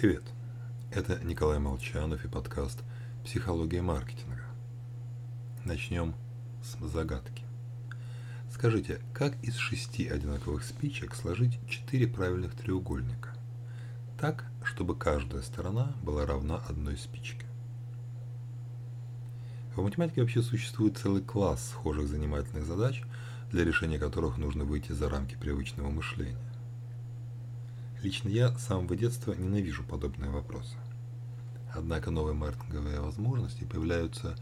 Привет! Это Николай Молчанов и подкаст «Психология маркетинга». Начнем с загадки. Скажите, как из шести одинаковых спичек сложить четыре правильных треугольника? Так, чтобы каждая сторона была равна одной спичке. В математике вообще существует целый класс схожих занимательных задач, для решения которых нужно выйти за рамки привычного мышления. Лично я с самого детства ненавижу подобные вопросы. Однако новые маркетинговые возможности появляются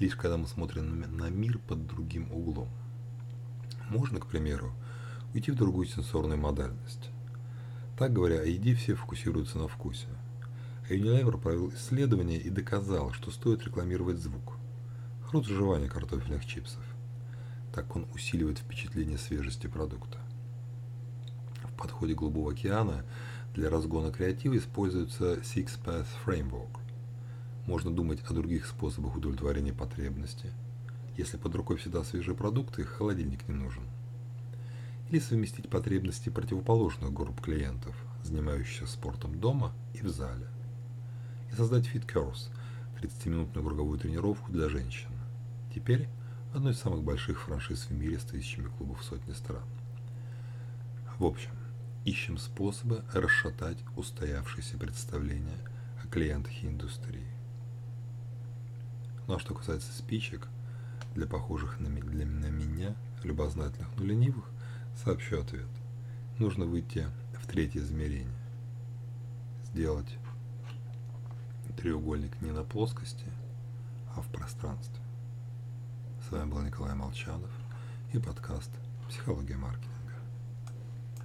лишь когда мы смотрим на мир под другим углом. Можно, к примеру, уйти в другую сенсорную модальность. Так говоря, о еде все фокусируются на вкусе. А Unilever провел исследование и доказал, что стоит рекламировать звук. Хруст жевания картофельных чипсов. Так он усиливает впечатление свежести продукта подходе Голубого океана для разгона креатива используется Six Path Framework. Можно думать о других способах удовлетворения потребности. Если под рукой всегда свежие продукты, холодильник не нужен. Или совместить потребности противоположных групп клиентов, занимающихся спортом дома и в зале. И создать Fit Course – 30-минутную круговую тренировку для женщин. Теперь одной из самых больших франшиз в мире с тысячами клубов в сотни стран. В общем, ищем способы расшатать устоявшиеся представления о клиентах индустрии. Ну а что касается спичек, для похожих на, для, на меня, любознательных, но ленивых, сообщу ответ. Нужно выйти в третье измерение. Сделать треугольник не на плоскости, а в пространстве. С вами был Николай Молчанов и подкаст «Психология маркетинга».